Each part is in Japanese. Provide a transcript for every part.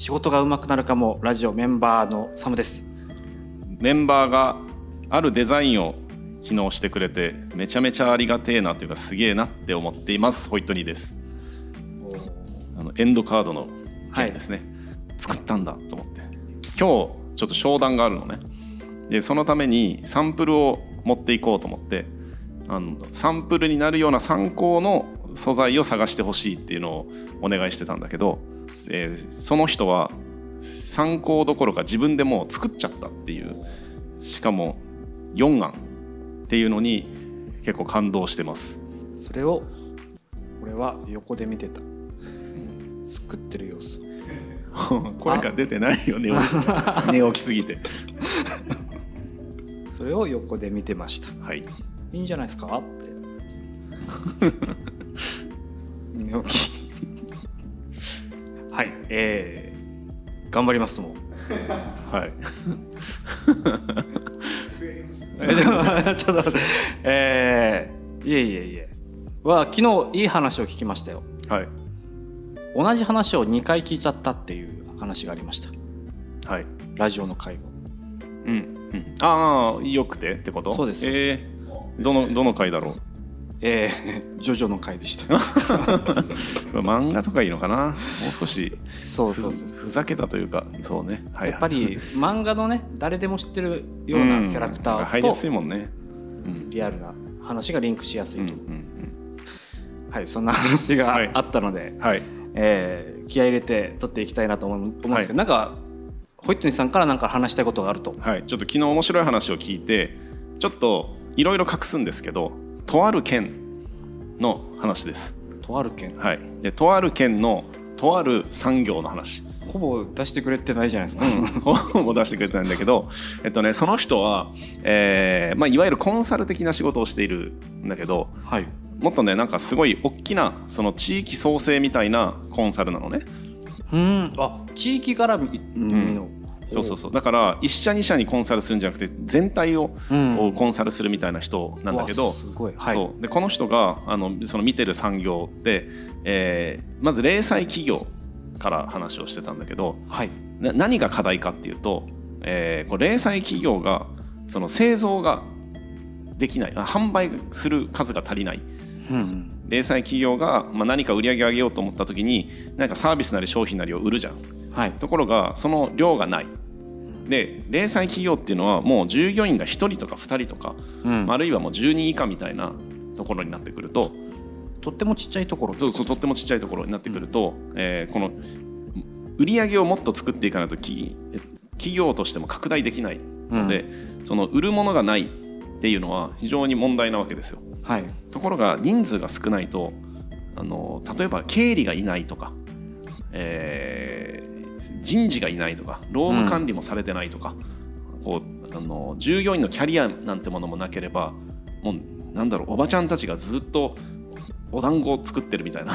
仕事が上手くなるかもラジオメンバーのサムです。メンバーがあるデザインを機能してくれてめちゃめちゃありがてえなというかすげえなって思っています。ホイットニーです。あのエンドカードの件ですね、はい、作ったんだと思って。今日ちょっと商談があるのね。でそのためにサンプルを持っていこうと思ってあのサンプルになるような参考の素材を探してほしいっていうのをお願いしてたんだけど、えー、その人は参考どころか自分でもう作っちゃったっていうしかも4案っていうのに結構感動してます。それを俺は横で見てた、作ってる様子。声が出てないよね 寝起きすぎて。それを横で見てました。はい。いいんじゃないですか？って寝起きはいえー、頑張りますとも。はい。ちょっとえー、いえいえいえ。は昨日いい話を聞きましたよ。はい。同じ話を2回聞いちゃったっていう話がありました。はい。ラジオの会話うん、うん、ああよくてってこと？そうです。えー、どのどの回だろう？えー、ジョジョの回でした。漫画とかいいのかな。もう少しそうそうふざけたというか。そうね、はい、やっぱり漫画のね誰でも知ってるようなキャラクターと、入りやすいもんね、うん、リアルな話がリンクしやすいと、うんうんうん、はいそんな話があったので、はい。えー、気合い入れて撮っていきたいなと思うんですけど、はい、なんかホイットニーさんから何か話したいことがあると。はい。ちょっと昨日面白い話を聞いてちょっといろいろ隠すんですけどとある県の話です。とある県。はい。でとある県のとある産業の話。ほぼ出してくれてないじゃないですか、うん、ほぼ出してくれてないんだけど、えっとね、その人は、えーまあ、いわゆるコンサル的な仕事をしているんだけど、はい、もっとねなんかすごい大きなその地域創生みたいなコンサルなのね。うん。あ地域絡みの、うんそうそうそう。だから1社2社にコンサルするんじゃなくて全体をコンサルするみたいな人なんだけど、はい、そう。でこの人があのその見てる産業で、えー、まず零細企業から話をしてたんだけど、はい、な何が課題かっていうと、えー、こう零細企業がその製造ができない。販売する数が足りない。うん零細企業が、まあ、何か売り上げ上げようと思った時に何かサービスなり商品なりを売るじゃん、はい、ところがその量がないで零細企業っていうのはもう従業員が1人とか2人とか、うん、あるいはもう10人以下みたいなところになってくるととってもちっちゃいところ。そうそうとってもちっちゃいところになってくると、うん、えー、この売り上げをもっと作っていかないと企業としても拡大できないので、うん、その売るものがないっていうのは非常に問題なわけですよ。はい、ところが人数が少ないとあの例えば経理がいないとか、え人事がいないとか労務管理もされてないとか、うん、こうあの従業員のキャリアなんてものもなければもうなんだろうおばちゃんたちがずっとお団子を作ってるみたいな。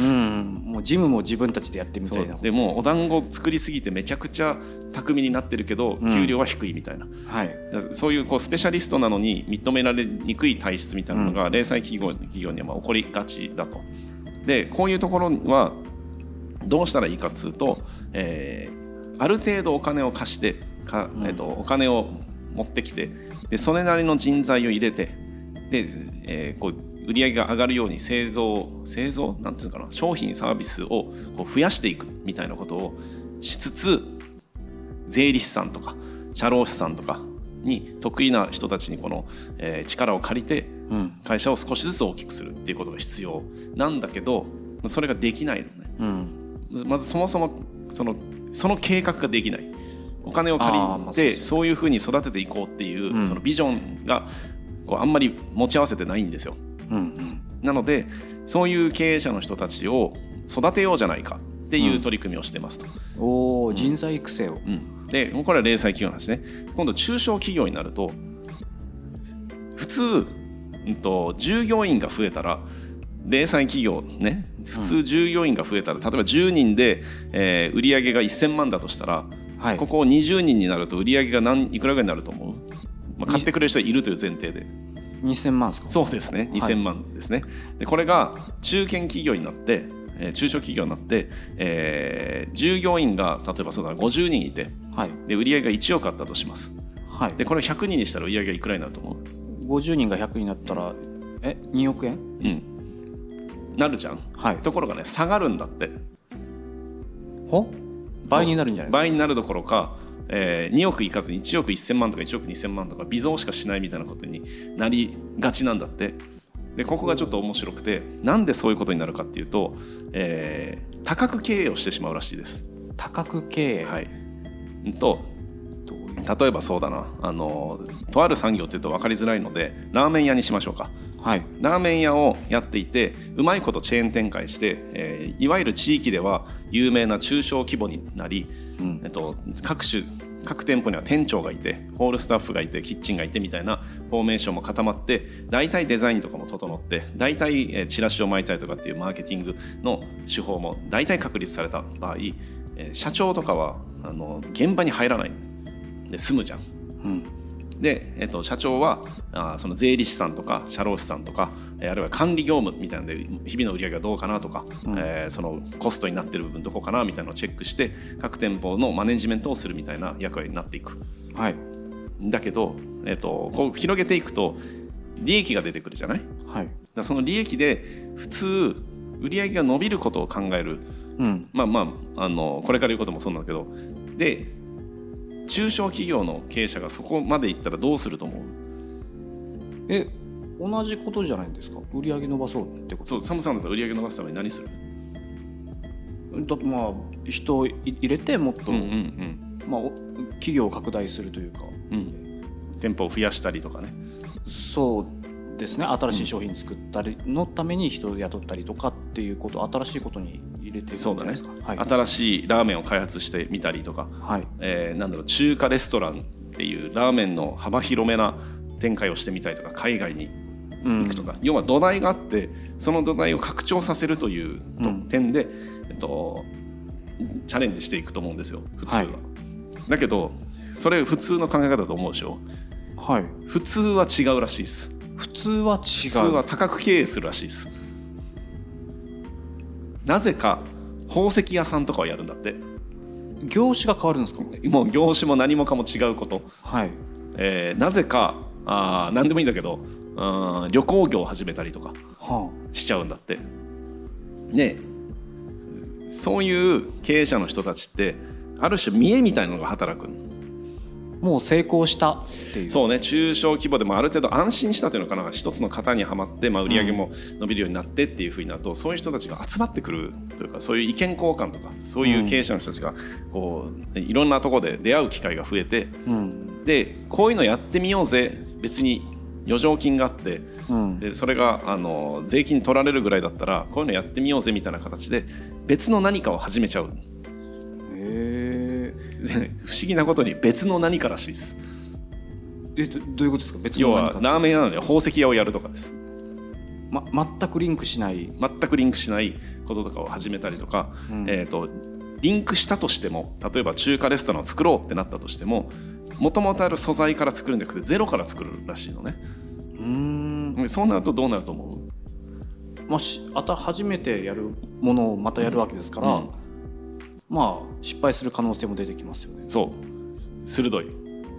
うん、もうジムも自分たちでやってみたいな。でもお団子作りすぎてめちゃくちゃ巧みになってるけど給料は低いみたいな、うん、はい、そういうこうスペシャリストなのに認められにくい体質みたいなのが零細企業企業にはまあ起こりがちだと。でこういうところはどうしたらいいかっつうと、えー、ある程度お金を貸してか、えーと、お金を持ってきてでそれなりの人材を入れてで、えー、こう売り上げが上がるように製造製造？なんていうかな？商品サービスをこう増やしていくみたいなことをしつつ税理士さんとか社労士さんとかに得意な人たちにこの、えー、力を借りて会社を少しずつ大きくするっていうことが必要なんだけどそれができないのね。うんまずそもそもそのその計画ができないお金を借りてそういうふうに育てていこうっていうそのビジョンがこうあんまり持ち合わせてないんですよ。うんうん、なのでそういう経営者の人たちを育てようじゃないかっていう取り組みをしてますと。うん、おお人材育成を。うん、でこれは零細企業なんですね。今度中小企業になると普通、うんと従業員が増えたら零細企業ね普通従業員が増えたら例えば10人で、えー、売り上げが1000万だとしたら、はい、ここ20人になると売り上げが何いくらぐらいになると思う、まあ、買ってくれる人いるという前提で。2000万ですか？そうですね。2000万ですね、はい、でこれが中堅企業になって、えー中小企業になって、えー従業員が例えばそうだな50人いてはい。で売り上げが1億あったとします。はい。でこれを100人にしたら売り上げがいくらになると思う？50人が100になったらえ2億円？うんなるじゃん。はい。ところがね下がるんだって。ほ？倍になるんじゃないですか？倍になるどころか、えー2億いかずに1億1000万とか1億2000万とか微増しかしないみたいなことになりがちなんだって。でここがちょっと面白くてなんでそういうことになるかっていうと、えー多角経営をしてしまうらしいです。多角経営、はい、うんと例えばそうだな。あのとある産業っていうと分かりづらいのでラーメン屋にしましょうか。はい。ラーメン屋をやっていてうまいことチェーン展開して、えーいわゆる地域では有名な中小規模になり、うん。えっと、各種各店舗には店長がいてホールスタッフがいてキッチンがいてみたいなフォーメーションも固まって大体デザインとかも整って大体えーチラシを巻いたりとかっていうマーケティングの手法も大体確立された場合、えー社長とかはあの現場に入らない。で済むじゃん。うんで、えっと、社長はあーその税理士さんとか社労士さんとか、えーあるいは管理業務みたいなので日々の売り上げがどうかなとか、えーそのコストになってる部分どこかなみたいなのをチェックして各店舗のマネジメントをするみたいな役割になっていく。はい。だけど、えっと、こう広げていくと利益が出てくるじゃない？はい。らその利益で普通売り上げが伸びることを考える。うん。まあまああのこれから言うこともそうなんだけど。で中小企業の経営者がそこまでいったらどうすると思う？え同じことじゃないんですか？売り上げ伸ばそうってこと？そうサムさんだ売り上げ伸ばすために何する？だってまあ人をい入れてもっと、うんうんまあ、お企業を拡大するというか。うん。うん店舗を増やしたりとかね。そうですね。新しい商品作ったりのために人を雇ったりとかっていうこと新しいことに入れていくんじゃないですか？はい、新しいラーメンを開発してみたりとか、はい。えーなんだろう中華レストランっていうラーメンの幅広めな展開をしてみたりとか海外にうん。行くとか、要は土台があってその土台を拡張させるというとうん。点で、えっと、チャレンジしていくと思うんですよ普通は。はい。だけどそれ普通の考え方だと思うでしょ？はい。普通は違うらしいです。普通は違う。普通は多角経営するらしいですなぜか宝石屋さんとかをやるんだって。業種が変わるんですか？もう業種も何もかも違うこと、はい。えーなぜかあー何でもいいんだけどあー旅行業を始めたりとかはしちゃうんだって。ね。そういう経営者の人たちってある種見栄みたいなのが働くあもう成功したっていう。そうね中小規模でもある程度安心したというのかな一つの型にはまって、まあ、売り上げも伸びるようになってっていうふうになると、そういう人たちが集まってくるというかそういう意見交換とかそういう経営者の人たちがこういろんなところで出会う機会が増えてうん。でこういうのやってみようぜ別に余剰金があってうん。でそれがあの税金取られるぐらいだったらこういうのやってみようぜみたいな形で別の何かを始めちゃう 不思議なことに別の何からしいです。ええどどういうことですか？別要はの何かラーメン屋なのに宝石屋をやるとかです。ま、全くリンクしない。全くリンクしないこととかを始めたりとか、うん。えー、とリンクしたとしても例えば中華レストランを作ろうってなったとしてももともとある素材から作るんじゃなくてゼロから作るらしいのね。うーん。でそうなるとどうなると思う？まあしあた初めてやるものをまたやるわけですから、うんまあ失敗する可能性も出てきますよね。そう。鋭い。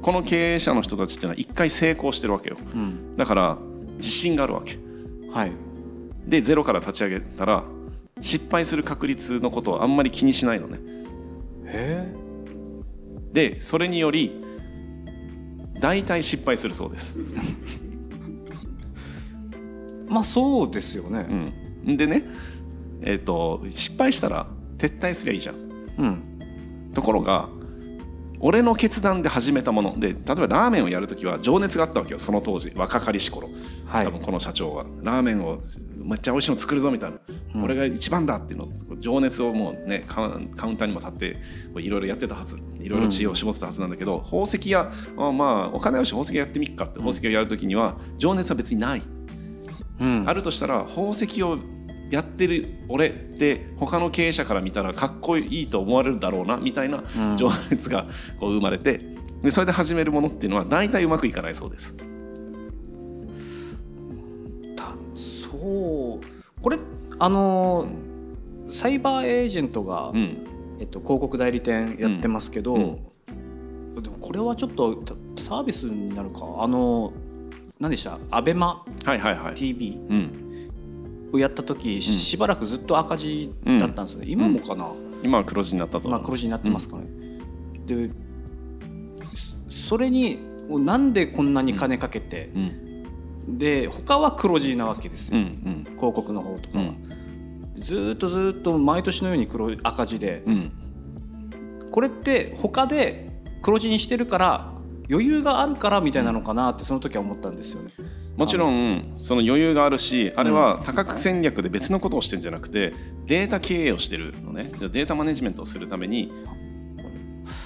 この経営者の人たちっていうのは一回成功してるわけよ。うん、だから自信があるわけ。はい。でゼロから立ち上げたら失敗する確率のことをあんまり気にしないのね。へでそれにより大体失敗するそうです。え まあそうですよね。うん、でね、えー、と失敗したら撤退すりゃいいじゃんうん。ところが俺の決断で始めたもので例えばラーメンをやるときは情熱があったわけよその当時若かりし頃。はい。多分この社長は。ラーメンをめっちゃ美味しいの作るぞみたいな、うん。俺が一番だっていうの情熱をもうねカウンターにも立っていろいろやってたはず。いろいろ知恵を絞ってたはずなんだけど、宝石屋あまあお金あるし宝石屋やってみっかって。宝石屋やるときには情熱は別にない、うん、あるとしたら宝石をやってる俺って他の経営者から見たらかっこいいと思われるだろうなみたいなうん。情熱がこう生まれてでそれで始めるものっていうのは大体うまくいかないそうです。たそう。これあのーサイバーエージェントが、うん。えっと、広告代理店やってますけど、うん。でもこれはちょっとたサービスになるか。あの何でした？アベマはいはいはい。TV うんをやった時、ししばらくずっと赤字だったんですよね、今もかな、今は黒字になったと思い黒字になってますかね、でそそれになんでこんなに金かけて、うん。で他は黒字なわけですうんよ、うん。広告の方とかは、うん。ずーっとずーっと毎年のように黒い赤字で、うん。これって他で黒字にしてるから余裕があるからみたいなのかなってその時は思ったんですよね。もちろんその余裕があるしあれは多角戦略で別のことをしてるんじゃなくてデータ経営をしてるのね。データマネジメントをするために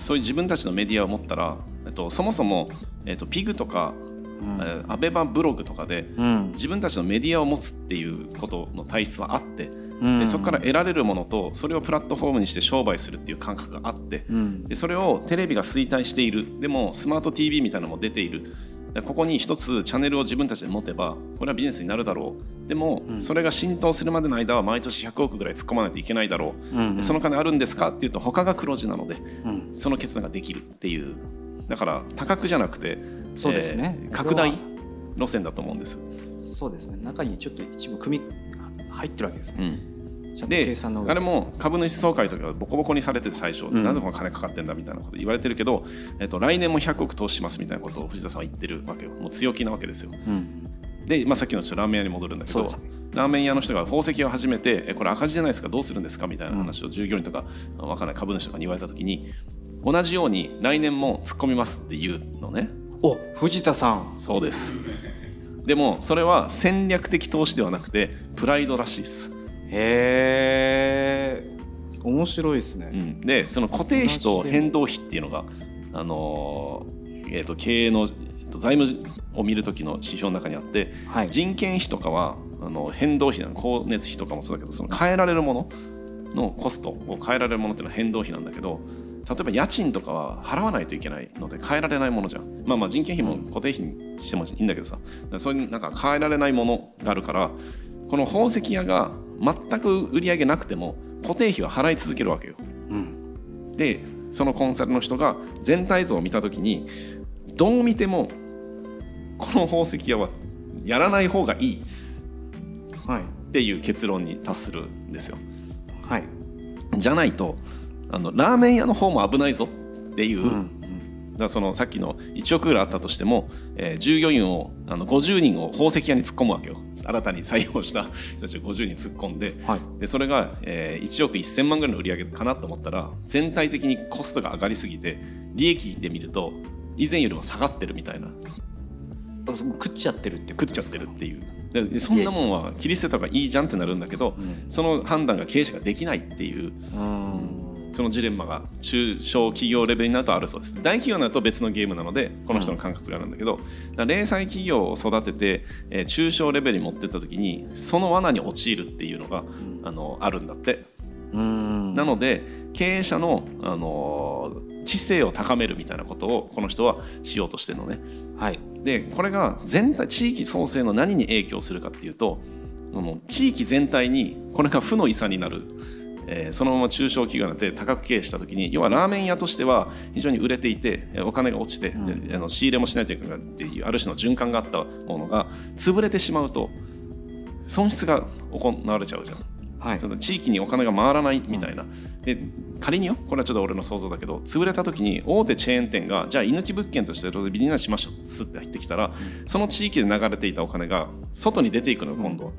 そういう自分たちのメディアを持ったら、えっと、そもそも、えっと、ピグとか、アベマブログとかでうん。自分たちのメディアを持つっていうことの体質はあってうんでそこから得られるものとそれをプラットフォームにして商売するっていう感覚があってうん。でそれをテレビが衰退している。でもスマート TV みたいなのも出ている。でここに一つチャンネルを自分たちで持てばこれはビジネスになるだろう。でも、それが浸透するまでの間は毎年100億ぐらい突っ込まないといけないだろう、うんでその金あるんですかっていうと他が黒字なのでうん。その決断ができるっていう。だから多角じゃなくてそうですね。えー拡大こ路線だと思うんです。そうですね。中にちょっと一部組み入ってるわけですうね、ん。ちゃんとであれも株主総会とかボコボコにされてて最初、ん。なんでこの金かかってんだみたいなこと言われてるけど、えっと、来年も100億投資しますみたいなことを藤田さんは言ってるわけよ。もう強気なわけですよ。うん。で、まあ、さっきのちょっとラーメン屋に戻るんだけど、ラーメン屋の人が宝石を始めてえこれ赤字じゃないですかどうするんですかみたいな話を従業員とかわかんない株主とかに言われた時に同じように来年も突っ込みますっていうのね。お藤田さん。そうですでもそれは戦略的投資ではなくてプライドらしいです。へえ。面白いですね、うん、でその固定費と変動費っていうのが、あのーえー、と経営の財務を見る時の指標の中にあって、はい。人件費とかはあの変動費なの。光熱費とかもそうだけどその変えられるもののコストを変えられるものっていうのは変動費なんだけど例えば家賃とかは払わないといけないので変えられないものじゃん。まあまあ人件費も固定費にしてもいいんだけどさ。そういうなんか変えられないものがあるからこの宝石屋が全く売り上げなくても固定費は払い続けるわけよ。うん。でそのコンサルの人が全体像を見た時にどう見てもこの宝石屋はやらない方がいい。はい。っていう結論に達するんですよ。はい。じゃないとあのラーメン屋の方も危ないぞっていう、うんだそのさっきの1億ぐらいあったとしても、えー従業員をあの50人を宝石屋に突っ込むわけよ。新たに採用した人たちを50人突っ込んで,、はい。でそれが、えー1億1000万ぐらいの売り上げかなと思ったら全体的にコストが上がりすぎて利益で見ると以前よりも下がってるみたいな。あ食っちゃってるって食っちゃってるっていう。そんなもんは切り捨てた方がいいじゃんってなるんだけど、ん。その判断が経営者ができないっていう。うんそのジレンマが中小企業レベルになるとあるそうです。大企業になると別のゲームなのでこの人の感覚があるんだけど、だから零細企業を育てて、えー中小レベルに持ってった時にその罠に陥るっていうのが、あのあるんだって。うん。なので経営者の、あのー知性を高めるみたいなことをこの人はしようとしてるのね。はい。でこれが全体地域創生の何に影響するかっていうと地域全体にこれが負の遺産になる、えーそのまま中小企業になって高く経営した時に要はラーメン屋としては非常に売れていてえーお金が落ちて、であの仕入れもしないというかっていうある種の循環があったものが潰れてしまうと損失が行われちゃうじゃん。はい。その地域にお金が回らないみたいな、で仮によこれはちょっと俺の想像だけど潰れた時に大手チェーン店がじゃあ居抜き物件としてビリナしましょうって入ってきたら、その地域で流れていたお金が外に出ていくのよ今度は、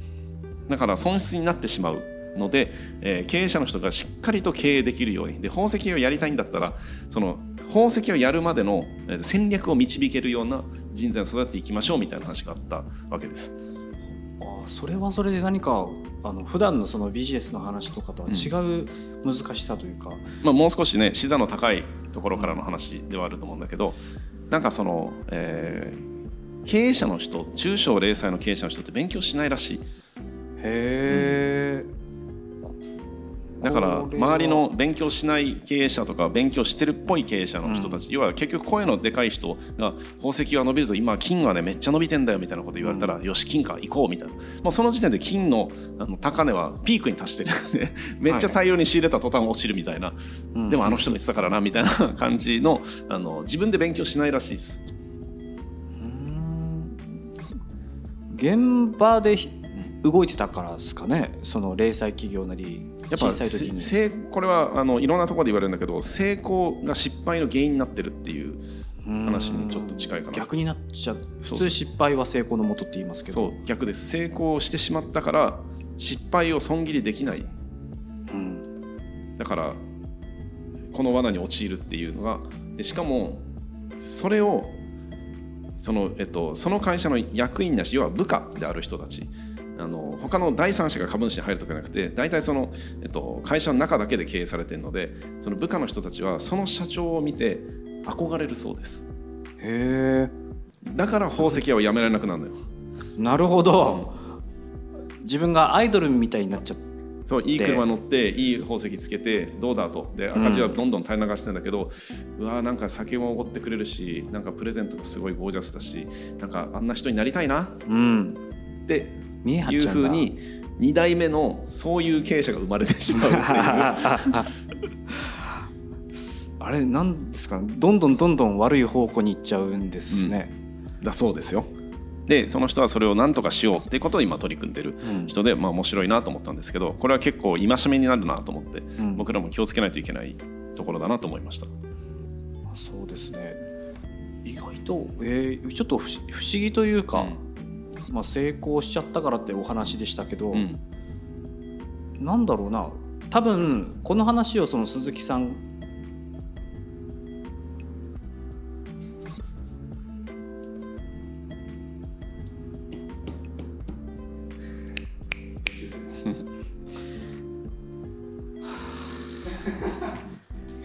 だから損失になってしまうので、えー経営者の人がしっかりと経営できるように。で宝石をやりたいんだったらその宝石をやるまでのえー戦略を導けるような人材を育てていきましょうみたいな話があったわけです。あーそれはそれで何かあの普段のそのビジネスの話とかとは違う難しさというか、まあ、もう少しね視座の高いところからの話ではあると思うんだけどなんかその、えー経営者の人中小零細の経営者の人って勉強しないらしい。へえ、だから周りの勉強しない経営者とか勉強してるっぽい経営者の人たち、要は結局声のでかい人が宝石は伸びるぞ今金はねめっちゃ伸びてんだよみたいなこと言われたら、よし金か行こうみたいな。もうその時点で金のあの高値はピークに達してるんで めっちゃ大量に仕入れた途端落ちるみたいな、うん。でもあの人も言ってたからなみたいな感じのあの自分で勉強しないらしいです。現場でひ動いてたからですかね。その零細企業なりやっぱ成これはあのいろんなところで言われるんだけど成功が失敗の原因になってるっていう話にちょっと近いかな。逆になっちゃう。普通失敗は成功のもとって言いますけど。そう。逆です。成功してしまったから失敗を損切りできない。うん。だからこの罠に陥るっていうのがでしかもそれをその,、えっと、その会社の役員なし要は部下である人たちあの他の第三者が株主に入るとかじゃなくて大体その、えっと、会社の中だけで経営されているのでその部下の人たちはその社長を見て憧れるそうです。へえ。だから宝石屋を辞められなくなるのよ。なるほど、自分がアイドルみたいになっちゃって。そういい車乗っていい宝石つけてどうだと。で赤字はどんどん垂れ流してんだけど、うわーなんか酒もおごってくれるしなんかプレゼントがすごいゴージャスだしなんかあんな人になりたいな。うん。っていうふうに2代目のそういう経営者が生まれてしまうっていう。あれなんですか？どんどんどんどん悪い方向に行っちゃうんですね、だそうですよ。でその人はそれを何とかしようっていうことを今取り組んでるうん。人で、まあ面白いなと思ったんですけどこれは結構戒めになるなと思って、ん。僕らも気をつけないといけないところだなと思いました。そうですね。意外と、えーちょっと不思不思議というか、まあ、成功しちゃったからってお話でしたけど、うん。なんだろうな。多分この話をその鈴木さん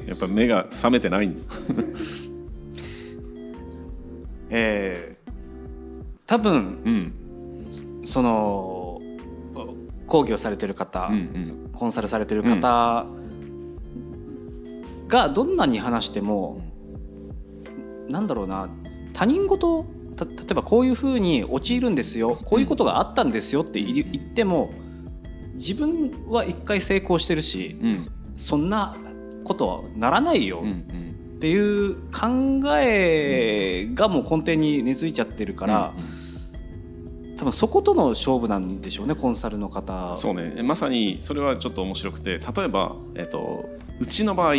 やっぱ目が覚めてないんだ。えー多分うんその講義をされてる方、うんうん。コンサルされてる方がどんなに話しても、なんだろうな他人事た例えばこういうふうに陥るんですよこういうことがあったんですよって言っても自分は一回成功してるしうん。そんなことはならないようんうん。っていう考えがもう根底に根付いちゃってるから、多分そことの勝負なんでしょうねコンサルの方。そうね。まさにそれはちょっと面白くて例えば、えっと、うちの場合、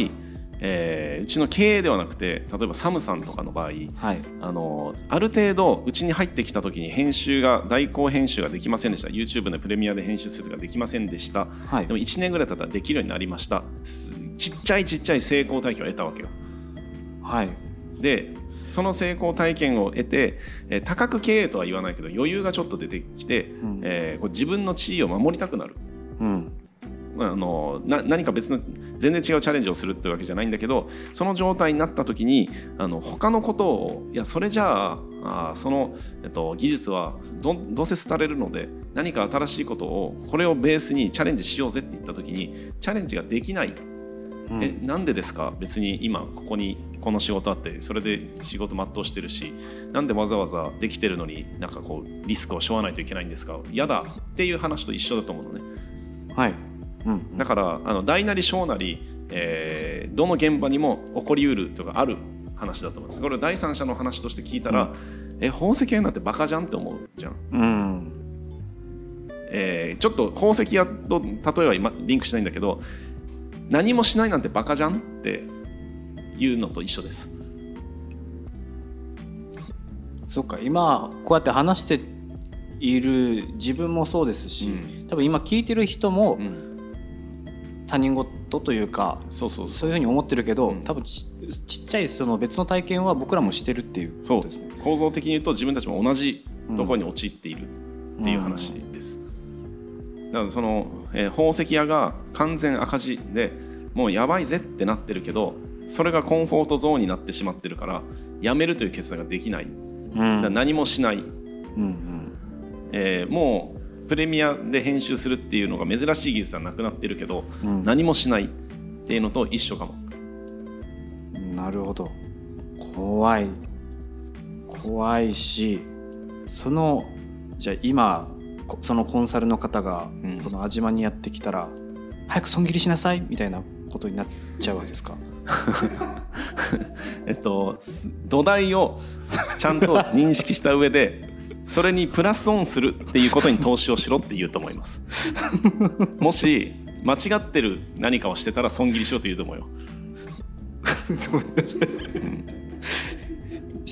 えーうちの経営ではなくて例えばサムさんとかの場合はい。あのある程度うちに入ってきた時に編集が代行編集ができませんでした。YouTube のプレミアで編集するとかできませんでした。はい。でも1年ぐらい経ったらできるようになりました。すちっちゃいちっちゃい成功体験を得たわけよ。はい。でその成功体験を得て、えー多角経営とは言わないけど余裕がちょっと出てきて、ん。えーこう自分の地位を守りたくなる。うん。まああのな何か別の全然違うチャレンジをするっていうわけじゃないんだけどその状態になった時にあの他のことをいやそれじゃああーその、えっと、技術はどどうせ廃れるので何か新しいことをこれをベースにチャレンジしようぜって言った時にチャレンジができないうん。えなんでですか？別に今ここにこの仕事あってそれで仕事全うしてるしなんでわざわざできてるのになんかこうリスクを背負わないといけないんですか？嫌だっていう話と一緒だと思うのね。はい。うんだからあの大なり小なり、えーどの現場にも起こりうるとかある話だと思います。これを第三者の話として聞いたら、え宝石屋なんてバカじゃんって思うじゃん。うん。えーちょっと宝石屋と例えは今リンクしないんだけど何もしないなんてバカじゃん？っていうのと一緒です。そっか。今こうやって話している自分もそうですし、うん。多分今聞いてる人もうん、他人事というか、そうそうそそういうふうに思ってるけど、うん。多分ちちっちゃいその別の体験は僕らもしてるっていうことですね。構造的に言うと自分たちも同じところに陥っているっていう話です。だからその、えー宝石屋が完全赤字でもうやばいぜってなってるけどそれがコンフォートゾーンになってしまってるからやめるという決断ができない、うん。だ何もしない。うんうん。えーもうプレミアで編集するっていうのが珍しい技術はなくなってるけど、うん。何もしない。っていうのと一緒かも。なるほど。怖い。怖いしそのじゃあ今こそのコンサルの方がうん。この安島にやってきたら、早く損切りしなさいみたいなことになっちゃうわけですか？えっとす土台をちゃんと認識した上でそれにプラスオンするっていうことに投資をしろって言うと思います。もし間違ってる何かをしてたら損切りしろと言うと思うよ。ごめんなさい、今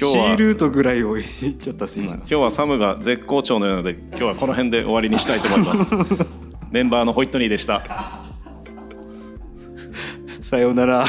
日は。C ルートぐらいを言っちゃったっす今、今日はサムが絶好調のようなので今日はこの辺で終わりにしたいと思います。メンバーのホイットニーでした。さようなら